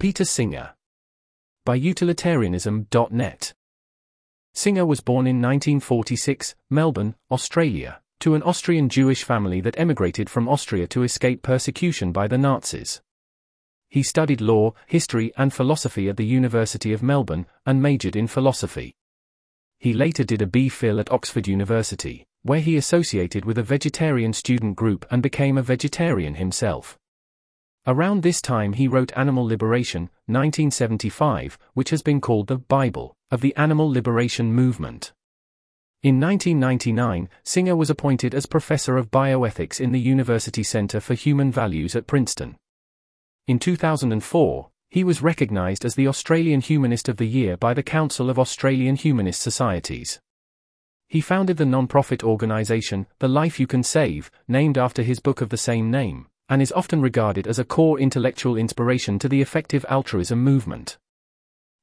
Peter Singer. By utilitarianism.net. Singer was born in 1946, Melbourne, Australia, to an Austrian Jewish family that emigrated from Austria to escape persecution by the Nazis. He studied law, history, and philosophy at the University of Melbourne and majored in philosophy. He later did a B.Phil at Oxford University, where he associated with a vegetarian student group and became a vegetarian himself. Around this time he wrote Animal Liberation, 1975, which has been called the Bible of the animal liberation movement. In 1999, Singer was appointed as professor of bioethics in the University Center for Human Values at Princeton. In 2004, he was recognized as the Australian Humanist of the Year by the Council of Australian Humanist Societies. He founded the non-profit organization, The Life You Can Save, named after his book of the same name and is often regarded as a core intellectual inspiration to the effective altruism movement.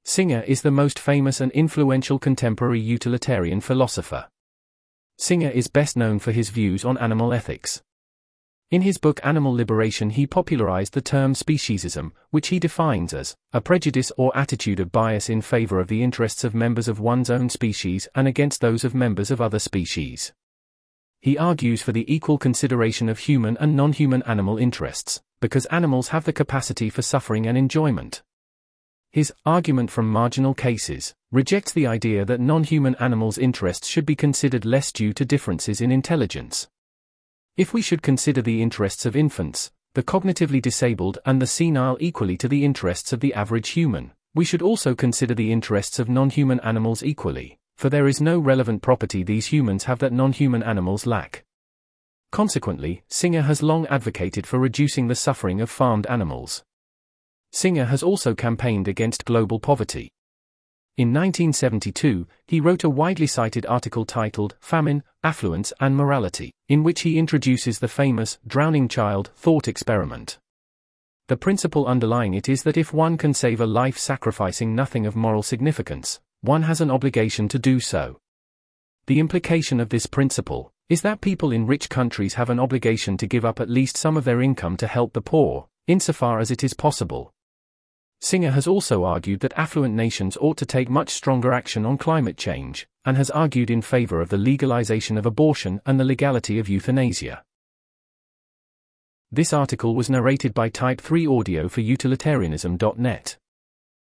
Singer is the most famous and influential contemporary utilitarian philosopher. Singer is best known for his views on animal ethics. In his book Animal Liberation, he popularized the term speciesism, which he defines as a prejudice or attitude of bias in favor of the interests of members of one's own species and against those of members of other species. He argues for the equal consideration of human and non-human animal interests, because animals have the capacity for suffering and enjoyment. His argument from marginal cases rejects the idea that non-human animals' interests should be considered less due to differences in intelligence. If we should consider the interests of infants, the cognitively disabled and the senile equally to the interests of the average human, we should also consider the interests of non-human animals equally for there is no relevant property these humans have that non-human animals lack. Consequently, Singer has long advocated for reducing the suffering of farmed animals. Singer has also campaigned against global poverty. In 1972, he wrote a widely cited article titled Famine, Affluence and Morality, in which he introduces the famous drowning child thought experiment. The principle underlying it is that if one can save a life sacrificing nothing of moral significance, one has an obligation to do so. The implication of this principle is that people in rich countries have an obligation to give up at least some of their income to help the poor, insofar as it is possible. Singer has also argued that affluent nations ought to take much stronger action on climate change, and has argued in favor of the legalization of abortion and the legality of euthanasia. This article was narrated by Type 3 Audio for utilitarianism.net.